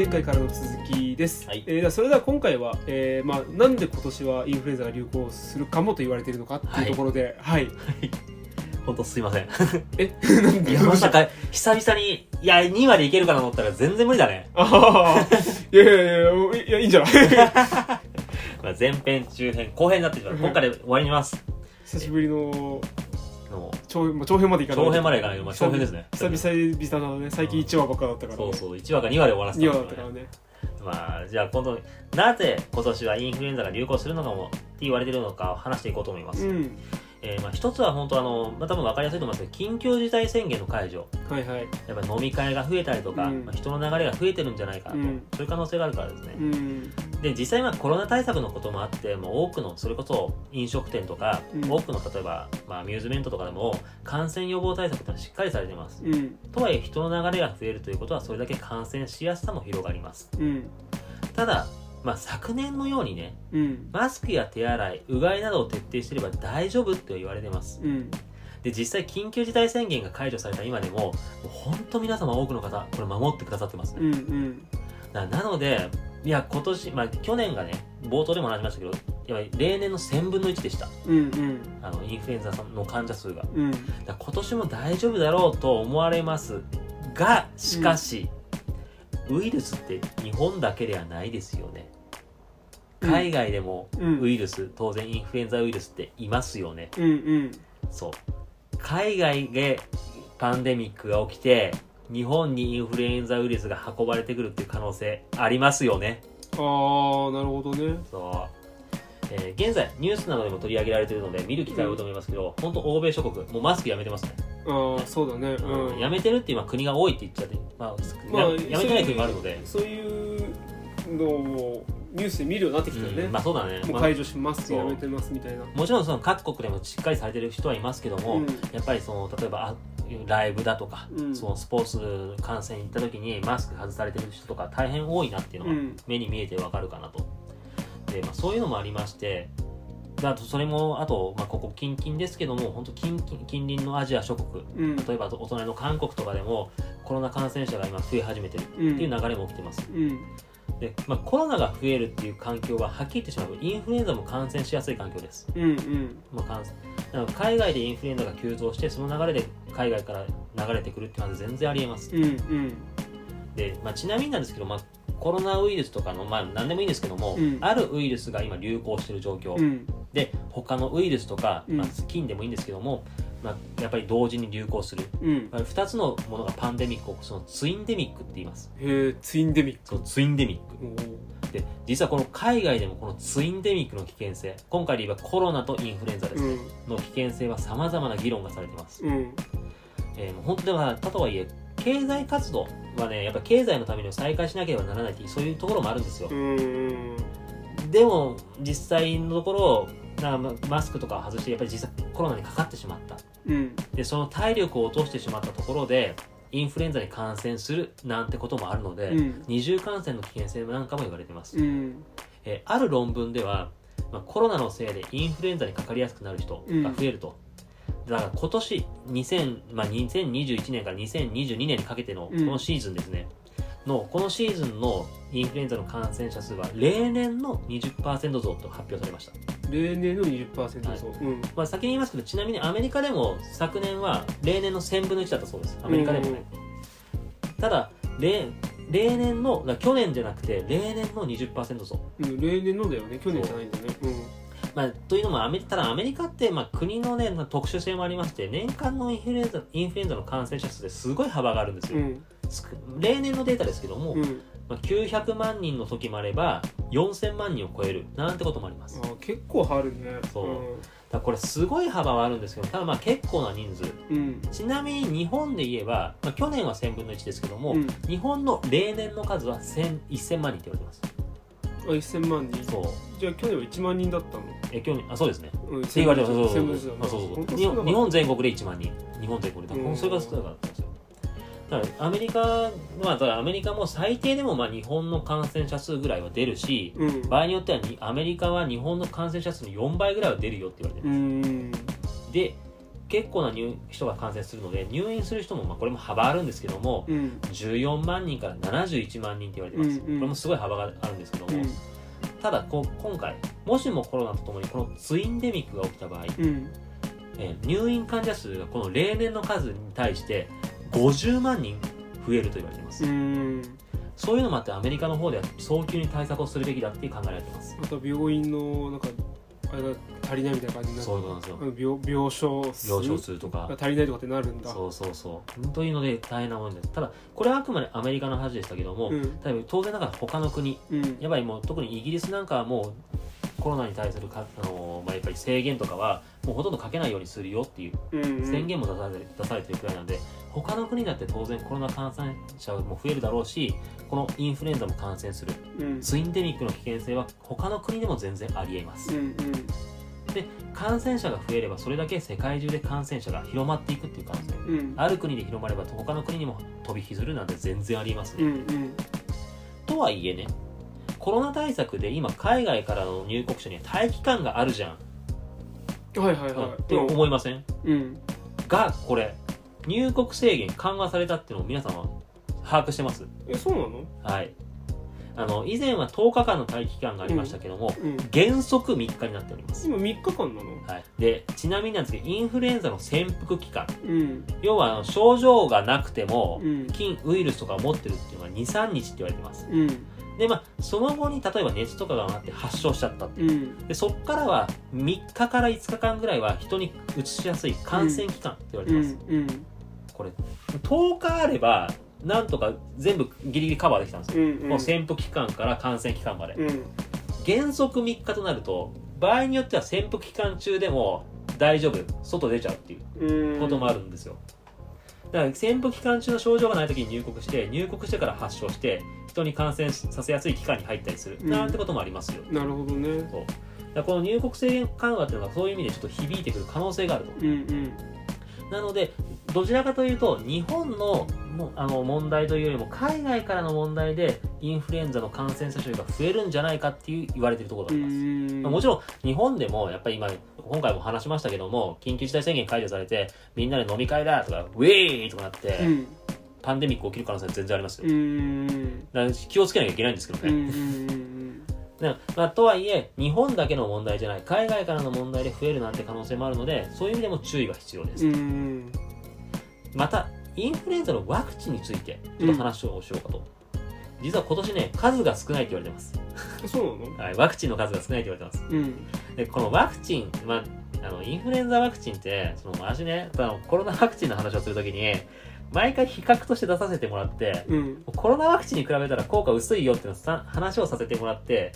前回からの続きです、はい。えーそれでは今回は、えーまあ、なんで今年はインフルエンザが流行するかもと言われているのかっていうところではい、本当すいません。えなんで？いやまさか久々にいや2話でいけるかなと思ったら全然無理だね、ああいやいやいやいやいいんじゃない？まあ、前編中編後編になってしまう今回で終わります。久しぶりの編,、まあ、長編までいうかない。長編までいかないけど、まあ、長編ですね。久々々だね最近1話ばっかだったから、ね。そうそう。1話か2話で終わらせた2んだ話だったからね。まあじゃあ今度なぜ今年はインフルエンザが流行するのかもって言われてるのかを話していこうと思います、うんえーまあ、一つは本当あの、まあ、多分分かりやすいと思いますけど緊急事態宣言の解除。はいはい。やっぱり飲み会が増えたりとか、うん。まあ、人の流れが増えてるんじゃないかなと、うん。そういう可能性があるからですね、うん。で実際まあコロナ対策のこともあってもう多くのそれこそ飲食店とか、うん。多くの例えば、まあ、アミューズメントとかでも感染予防対策ってのはしっかりされています。うん。とはいえ人の流れが増えるということはそれだけ感染しやすさも広がります。うん。ただ、まあ、昨年のようにねうん。マスクや手洗いうがいなどを徹底していれば大丈夫って言われてます。うん。で実際緊急事態宣言が解除された今でも本当皆様多くの方これ守ってくださってますね。うんうん。ななのでいや今年、まあ、去年がね冒頭でも話しましたけどや例年の1000分の1でした。うんうん。あのインフルエンザの患者数が。うん。ら今年も大丈夫だろうと思われますがしかし、ウイルスって日本だけではないですよね。うん。海外でもうん。ウイルス、当然インフルエンザウイルスっていますよね。うんうん。そう。海外でパンデミックが起きて日本にインフルエンザウイルスが運ばれてくるっていう可能性ありますよね。ああなるほどね。そう、えー現在ニュースなどでも取り上げられているので見る機会多いと思いますけど、本当欧米諸国もうマスクやめてますね、ああそうだね。うん。やめてるっていうまあ国が多いって言っちゃって、まあまあややめてない国もあるので。そういうのをニュースで見るようになってきたよね、うん。まあそうだね、まあもう解除しますそう。やめてますみたいな。もちろんその各国でもしっかりされてる人はいますけども、うん。やっぱりその例えばあライブだとか、うん。そのスポーツ観戦行った時にマスク外されてる人とか大変多いなっていうのがうん。目に見えてわかるかなと。で、まあ、そういうのもありまして、であとそれも、あと、まあ、ここ近々ですけども、本当近近近隣のアジア諸国、うん。例えばお隣の韓国とかでもコロナ感染者が今増え始めてるっていう流れも起きてます。うん。で、まあ、コロナが増えるっていう環境ははっきり言ってしまう。インフルエンザも感染しやすい環境です。うんうん。まあ、感染なので海外でインフルエンザが急増してその流れで海外から流れてくるっていうのは全然ありえます。うんうん。で、まあ、ちなみになんですけど、まあ、コロナウイルスとかの、まあ、何でもいいんですけども、うん。あるウイルスが今流行している状況、うんで他のウイルスとか、うん。まあ、菌でもいいんですけども、まあ、やっぱり同時に流行する、うん。まあ、2つのものがパンデミックを起こすのをツインデミックって言います。へえツインデミック。そうツインデミック。で実はこの海外でもこのツインデミックの危険性今回で言えばコロナとインフルエンザです。ね、の危険性はさまざまな議論がされています、うん。うんえー本当ではたとはいえ経済活動はねやっぱ経済のために再開しなければならないっていうそういうところもあるんですよ、うん。でも実際のところマスクとかを外してやっぱり実際コロナにかかってしまった。うん。でその体力を落としてしまったところでインフルエンザに感染するなんてこともあるので、うん。二重感染の危険性なんかも言われています、うん。えーある論文では、まあ、コロナのせいでインフルエンザにかかりやすくなる人が増えると、だから今年2000、まあ、2021年から2022年にかけてのこうん。のシーズンですね、のこのシーズンのインフルエンザの感染者数は例年の20%増と発表されました、例年の20%はい。そううん。まあ、先に言いますけどちなみにアメリカでも昨年は例年の1000分の1だったそうです。アメリカでもね、ただ例例年の去年じゃなくて例年の20%増う。ん例年のだよね。去年じゃないんだね。まあ、というのもアメリただアメリカってまあ国の、ね、特殊性もありまして年間のインフルエンザインフルエンザの感染者数ですごい幅があるんですよ、例年のデータですけども、うんまあ、900万人の時もあれば4000万人を超えるなんてこともあります。あ結構あるね。そう。らこれすごい幅はあるんですけどただまあ結構な人数。うん。ちなみに日本で言えば、まあ、去年は1000分の1ですけども、うん。日本の例年の数は1000 1000万人って言われてます。あ1000万人。そう。じゃあ去年は1万人だったの？え去年あそうですね。うんって言われてます。そうそう1000分そうの1だな。そうそう本当日本全国で1万人。日本全国で。うん。それが少なかったんですよだからアメリカまあだからアメリカも最低でもまあ日本の感染者数ぐらいは出るし、たうん。場合によってはにアメリカは日本の感染者数の4倍ぐらいは出るよって言われてうる、ん。で結構な入人が感染するので入院する人もまあこれも幅あるんですけどもうん。14万人から71万人って言われてます、うんうん。これもすごい幅があるんですけども、うん。ただこう今回もしもコロナとともにこのツインデミックが起きた場合、うん。えー入院患者数がこの例年の数に対して50万人増えると言われています、うん。そういうのもあってアメリカの方では早急に対策をするべきだって考えられています。また病院のなんかあれが足りないみたいな感じになる。そういうことなんですよ。病病床数？病床数とか。が足りないとかってなるんだ。そうそうそう。というので大変なものです。ただこれはあくまでアメリカの話でしたけども、うん。当然ながら他の国うん。やっぱりもう特にイギリスなんかはもうコロナに対するか、あのーまあ、やっぱり制限とかはもうほとんどかけないようにするよっていう宣言も出されて出されてるくらいなんで他の国だって当然コロナ感染者も増えるだろうしこのインフルエンザも感染する。うん。ツインデミックの危険性は他の国でも全然ありえます。うんうん。で感染者が増えればそれだけ世界中で感染者が広まっていくっていう可能性。うん。ある国で広まれば他の国にも飛び火するなんて全然ありえますね、うんうん。とはいえねコロナ対策で今海外からの入国者には待機感があるじゃん、はいはいはい。って思いません？うん。がこれ入国制限緩和されたっていうのを皆さんは把握してます？えそうなの？はい。あの以前は10日間の待機期間がありましたけども、うん。原則3日になっております、今3日間なの？はい、でちなみになんですけどインフルエンザの潜伏期間。うん。要はあの症状がなくてもうん。菌ウイルスとかを持ってるっていうのは23日って言われてます。うんでまあその後に例えば熱とかがあって発症しちゃった。っていううん。でそっからは3日から5日間ぐらいは人にうつしやすい感染期間って言われうてます、んうん。これ。10日あればなんとか全部ギリギリカバーできたんですよ、うんもう潜伏期間から感染期間まで、うん。原則3日となると場合によっては潜伏期間中でも大丈夫。外出ちゃうっていううんこともあるんですよ、だから潜伏期間中の症状がない時に入国して入国してから発症して人に感染させやすい期間に入ったりする、うん。なんてこともありますよ。なるほどね。そう。だこの入国制限緩和っていうのがそういう意味でちょっと響いてくる可能性があると。うんうん。なのでどちらかというと日本のもあの問題というよりも海外からの問題でインフルエンザの感染者数が増えるんじゃないかっていう言われているところがあります、ん。まあもちろん日本でもやっぱり今今回も話しましたけども緊急事態宣言解除されてみんなで飲み会だとかウェーイとかなって、うん。パンデミック起きる可能性は全然ありますよ、気をつけなきゃいけないんですけどね、まあ、とはいえ日本だけの問題じゃない海外からの問題で増えるなんて可能性もあるのでそういう意味でも注意が必要です、またインフルエンザのワクチンについてちょっと話をしようかと、実は今年ね数が少ないって言われてます、そうなの？はい、ワクチンの数が少ないって言われてます。うん。でこのワクチン、まあ、あのインフルエンザワクチンってその私ねあのコロナワクチンの話をするときに毎回比較として出させてもらってうん。コロナワクチンに比べたら効果薄いよっていうの話をさせてもらって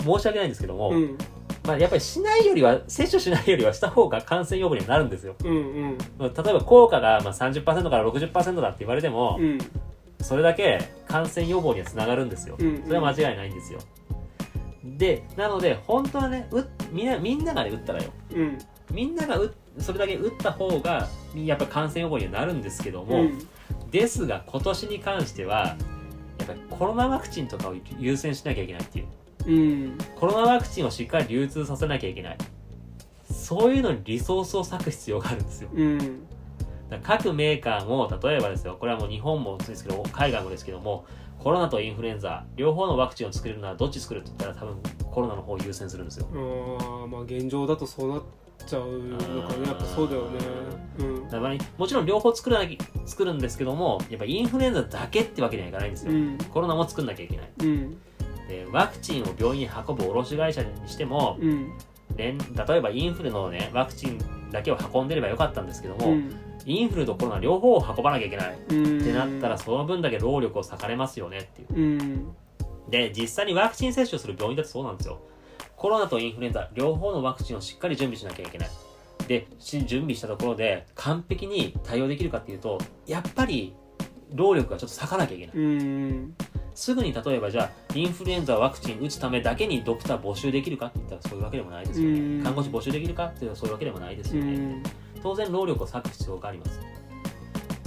申し訳ないんですけども、うんまあ、やっぱりしないよりは接種しないよりはした方が感染予防にはなるんですようんうんまあ例えば効果がまあ30%から60%だって言われても、うんそれだけ感染予防にはつながるんですよ。うんそれは間違いないんですよ。で、なので、本当はね、うみんな、みんながね、打ったらよ。うんみんながうそれだけ打った方が、やっぱり感染予防にはなるんですけども、うんですが、今年に関しては、やっぱりコロナワクチンとかを優先しなきゃいけないっていう。うん。コロナワクチンをしっかり流通させなきゃいけない。そういうのにリソースを割く必要があるんですよ。うん。各メーカーも例えばですよこれはもう日本もそうですけど海外もですけどもコロナとインフルエンザ両方のワクチンを作れるならどっち作るって言ったら多分コロナの方を優先するんですよ。ああまあ現状だとそうなっちゃうのかねやっぱそうだよね。うん。だからもちろん両方作らなき作るんですけどもやっぱインフルエンザだけってわけにはいかないんですよ、うん。コロナも作んなきゃいけない。うんでワクチンを病院に運ぶ卸会社にしてもうん。連例えばインフルのねワクチンだけを運んでればよかったんですけども、うん。インフルとコロナ両方を運ばなきゃいけない。っうん。てなったらその分だけ労力を割かれますよねっていう。うん。で、実際にワクチン接種する病院だってそうなんですよ。コロナとインフルエンザ、両方のワクチンをしっかり準備しなきゃいけない。で、し準備したところで完璧に対応できるかっていうと、やっぱり労力がちょっと割かなきゃいけない。うんすぐに例えばじゃあ、インフルエンザワクチン打つためだけにドクター募集できるかって言ったらそういうわけでもないですようんね。看護師募集できるかっていうとそういうわけでもないですうよね。ん当然労力を割く必要があります。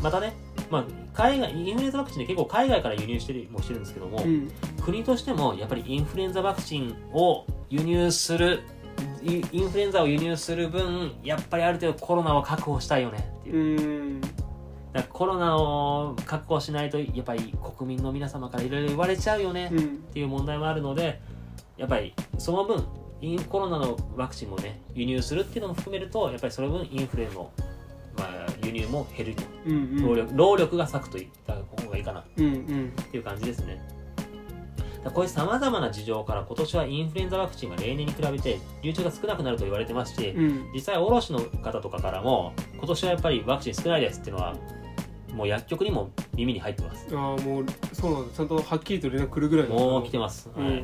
またね、まあ、海外、インフルエンザワクチンで結構海外から輸入してるもしてるんですけども、うん国としてもやっぱりインフルエンザワクチンを輸入するイインフルエンザを輸入する分やっぱりある程度コロナを確保したいよねっていうう、んだからコロナを確保しないとやっぱり国民の皆様からいろいろ言われちゃうよねうん。っていう問題もあるのでやっぱりその分インコロナのワクチンもね輸入するっていうのも含めるとやっぱりその分インフレの、まあ、輸入も減ると。うんうん。労力労力が割くといった方がいいかな。っていう感じですねこういうさまざまな事情から今年はインフルエンザワクチンが例年に比べて流通が少なくなると言われてますしうん。実際卸の方とかからも今年はやっぱりワクチン少ないですっていうのはもう薬局にも耳に入ってます。ああもうそうなんだ。ちゃんとはっきりと連絡来るぐらいもう来てます、うん。はい。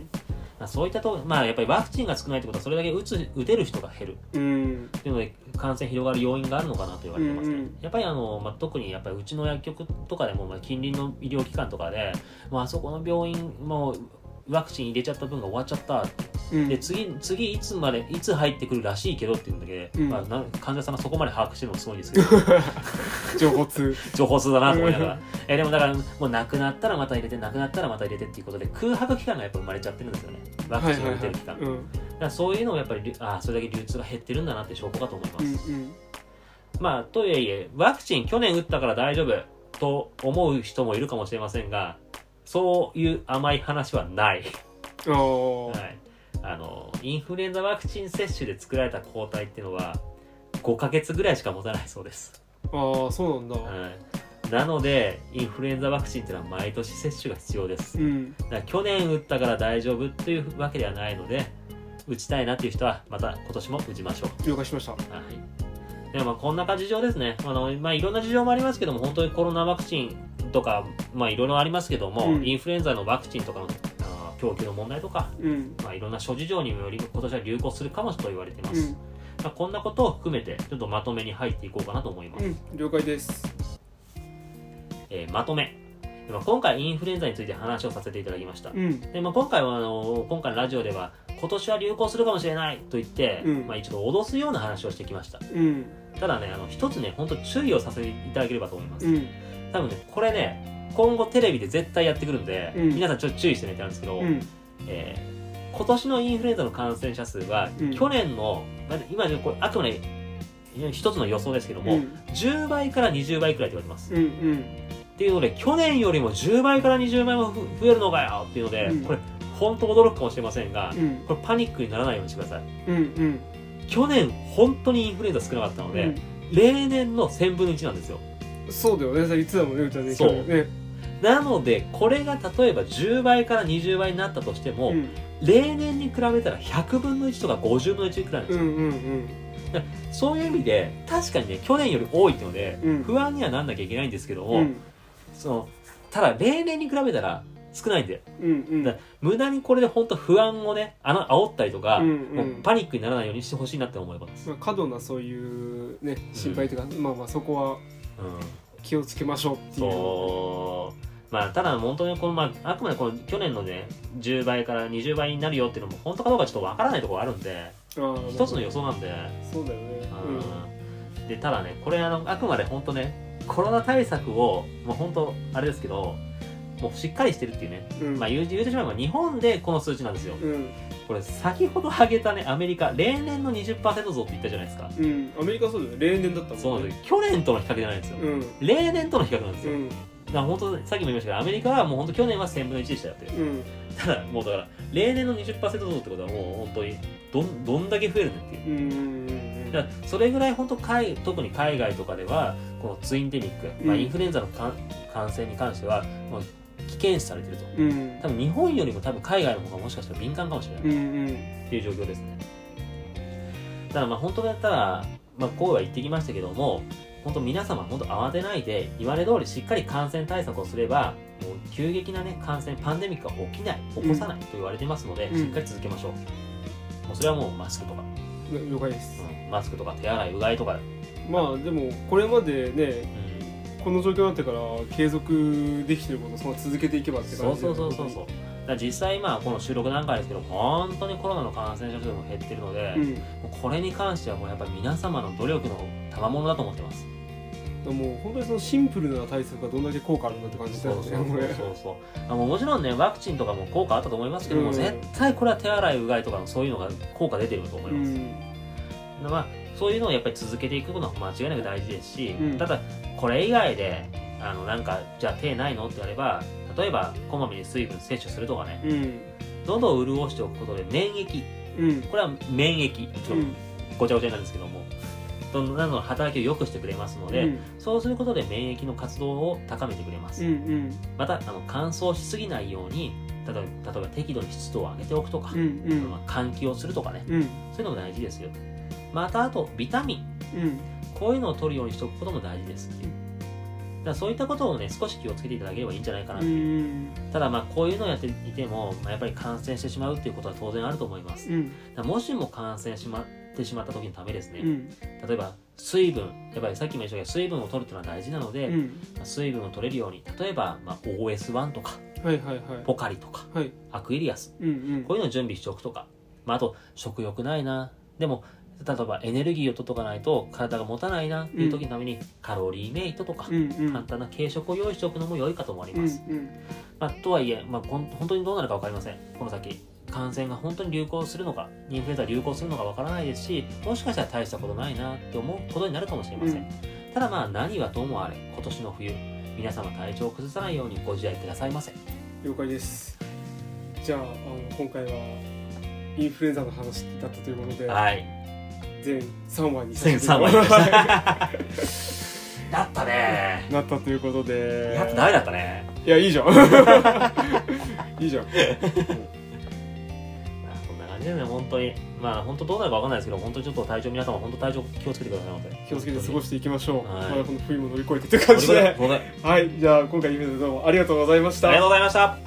まあそういったとまあやっぱりワクチンが少ないってことはそれだけ打つ打てる人が減る。うん。っていうので感染広がる要因があるのかなと言われてますね、うんうん。やっぱりあの、まあ、特にやっぱりうちの薬局とかでも、まあ、近隣の医療機関とかで、まああそこの病院もうワクチン入れちゃった分が終わっちゃった。うん。で次次いつまでいつ入ってくるらしいけどっていうんだけど、うん。まあ、な患者さんがそこまで把握してるのもすごいんですけど。情報通。情報数だなと思いながら。えでもだからもうなくなったらまた入れてなくなったらまた入れてっていうことで空白期間がやっぱ生まれちゃってるんですよね。ワクチンを打てる期間、だかうんらそういうのもやっぱりあそれだけ流通が減ってるんだなって証拠かと思います、うんまあとはいえワクチン去年打ったから大丈夫と思う人もいるかもしれませんがそういう甘い話はない、はい、あのインフルエンザワクチン接種で作られた抗体っていうのは5ヶ月ぐらいしか持たないそうです、ああそうなんだ。はい、なのでインフルエンザワクチンっていうのは毎年接種が必要です。うん。だから去年打ったから大丈夫というわけではないので打ちたいなっていう人はまた今年も打ちましょう了解しましたはい。でまあこんな感じ事情ですね。あのまあいろんな事情もありますけども、本当にコロナワクチンとかまあいろいろありますけども、うんインフルエンザのワクチンとかの供給の問題とか、うんまあいろんな諸事情にもより今年は流行するかもと言われています。うんまあこんなことを含めてちょっとまとめに入っていこうかなと思います。うん了解ですえーまとめ。でまあ今回インフルエンザについて話をさせていただきました。うん。でまあ、今回はあの今回のラジオでは今年は流行するかもしれないと言って、うん。まあ、ちょっと脅すような話をしてきました。うん。ただね、あの一つね、本当注意をさせていただければと思います。うん。多分ね、これね、今後テレビで絶対やってくるんで、うん。皆さんちょっと注意してねってあるんですけど、うん。えー今年のインフルエンザの感染者数は、うん。去年の、まあ今ね、これあくまで一つの予想ですけども、うん。10倍から20倍くらいって言われてます。うんうんっていうので、去年よりも10倍から20倍もふ増えるのかよっていうので、うん。これ、本当驚くかもしれませんが、うん。これパニックにならないようにしてください。うんうん。去年、本当にインフルエンザ少なかったので、例年の1000分の1なんですよ。うんそうだよね。さ言ってたもんねうちはね。そう。ねなのでこれが例えば10倍から20倍になったとしても、うん。例年に比べたら100分の1とか50分の1くらいなんですよ、うんうんそういう意味で確かにね去年より多いっていうので、うん。不安にはなんなきゃいけないんですけども、うんそのただ例年に比べたら少ないんでうんうん。だ無駄にこれで本当不安をねあの煽ったりとか、うんうん。パニックにならないようにしてほしいなって思います、まあ、過度なそういうね心配というか、まあまあそこはうん、気をつけましょうっていう。そう。まあただ本当にこの、まあ、あくまでこの去年のね10倍から20倍になるよっていうのも本当かどうかちょっとわからないところあるんで一つの予想なんで、そうだよね。うん。でただねこれあのあくまで本当ねコロナ対策をもう本当あれですけどもうしっかりしてるっていうね、うん。うんまあ言う言うてしまえば日本でこの数値なんですよ。うん。これ先ほど挙げたねアメリカ。例年の20%増って言ったじゃないですか。うん。アメリカそうだよね。例年だったもんね。そうなんですよ。去年との比較じゃないんですよ、うん。例年との比較なんですよ、うん。だから本当さっきも言いましたけどアメリカはもう本当去年は1000分の1でしたよって。うん。ただもうだから例年の20%増ってことはもう本当にどんどんだけ増えるねっていうだからそれぐらい本当海特に海外とかではこのツインデミック、まあ、うんインフルエンザの感染に関してはもう危険視されてると。うん。多分日本よりも多分海外の方がもしかしたら敏感かもしれない。うんうん。っていう状況ですね。だからまあ本当だったら、まあ、こうは言ってきましたけども本当皆様本当慌てないで言われ通りしっかり感染対策をすればもう急激なね感染パンデミックが起きない起こさないと言われてますので、うん。しっかり続けましょう。もうそれはもうマスクとか、了解です。うんマスクとか手洗いうがいとか。で、まあでもこれまでねうん。この状況になってから継続できてることをその続けていけばって感じそうそうそうそうそう。だ実際今この収録段階ですけど本当にコロナの感染者数も減ってるので、うん。これに関してはもうやっぱり皆様の努力の賜物だと思ってます。もう本当にそのシンプルな対策がどんだけ効果あるんだって感じだよねそうそうそうあもうもちろんねワクチンとかも効果あったと思いますけども、うん。絶対これは手洗いうがいとかのそういうのが効果出てると思いうます、んまあ、そういうのをやっぱり続けていくのは間違いなく大事ですし、うん。ただこれ以外であのなんかじゃあ手ないのってあれば例えばこまめに水分摂取するとかね。うん。喉を潤しておくことで免疫。うん。これは免疫。ちょっとうんごちゃごちゃなんですけども。どんどんどんどん働きを良くしてくれますので、うん。そうすることで免疫の活動を高めてくれます、うんうん。またあの乾燥しすぎないように例えば例えば適度に湿度を上げておくとか、うんうん。まあ換気をするとかね。うん。そういうのも大事ですよまたあとビタミン。うん。こういうのを取るようにしておくことも大事ですっていう。だからそういったことをね少し気をつけていただければいいんじゃないかなうっていう、ん。ただまあこういうのをやっていても、まあ、やっぱり感染してしまうっていうことは当然あると思います。うん。もしも感染しまってしまった時のためですね、うん。例えば水分やっぱりさっきも言いましたけど水分を取るっていうのは大事なので、水分を取れるように例えば、まあ、OS1 とかはいはいはい。ポカリとかはい。アクエリアス。うんうん。こういうのを準備しておくとか、まあ、あと食欲ないな。でも例えばエネルギーを取っとかないと体が持たないなっていう時のためにカロリーメイトとか、簡単な軽食を用意しておくのも良いかと思います、うんまあ、とはいえ、まあ、本当にどうなるか分かりません。この先感染が本当に流行するのかインフルエンザが流行するのか分からないですしもしかしたら大したことないなって思うことになるかもしれません、うん。ただまあ何はともあれ今年の冬皆様体調を崩さないようにご自愛くださいませ。了解です。じゃああの今回はインフルエンザの話だったということで。はい全3話に全3話に。なったね。なったということで。やっぱダメだったね。いやいいじゃん。いいじゃん。まあそんな感じでね本当に。まあ本当どうなるか分かんないですけど本当にちょっと体調皆様本当体調気をつけてくださいませ。気をつけて過ごしていきましょう、はい。まだこの冬も乗り越えてという感じで。はい。じゃあ今回イベントどうもありがとうございました。ありがとうございました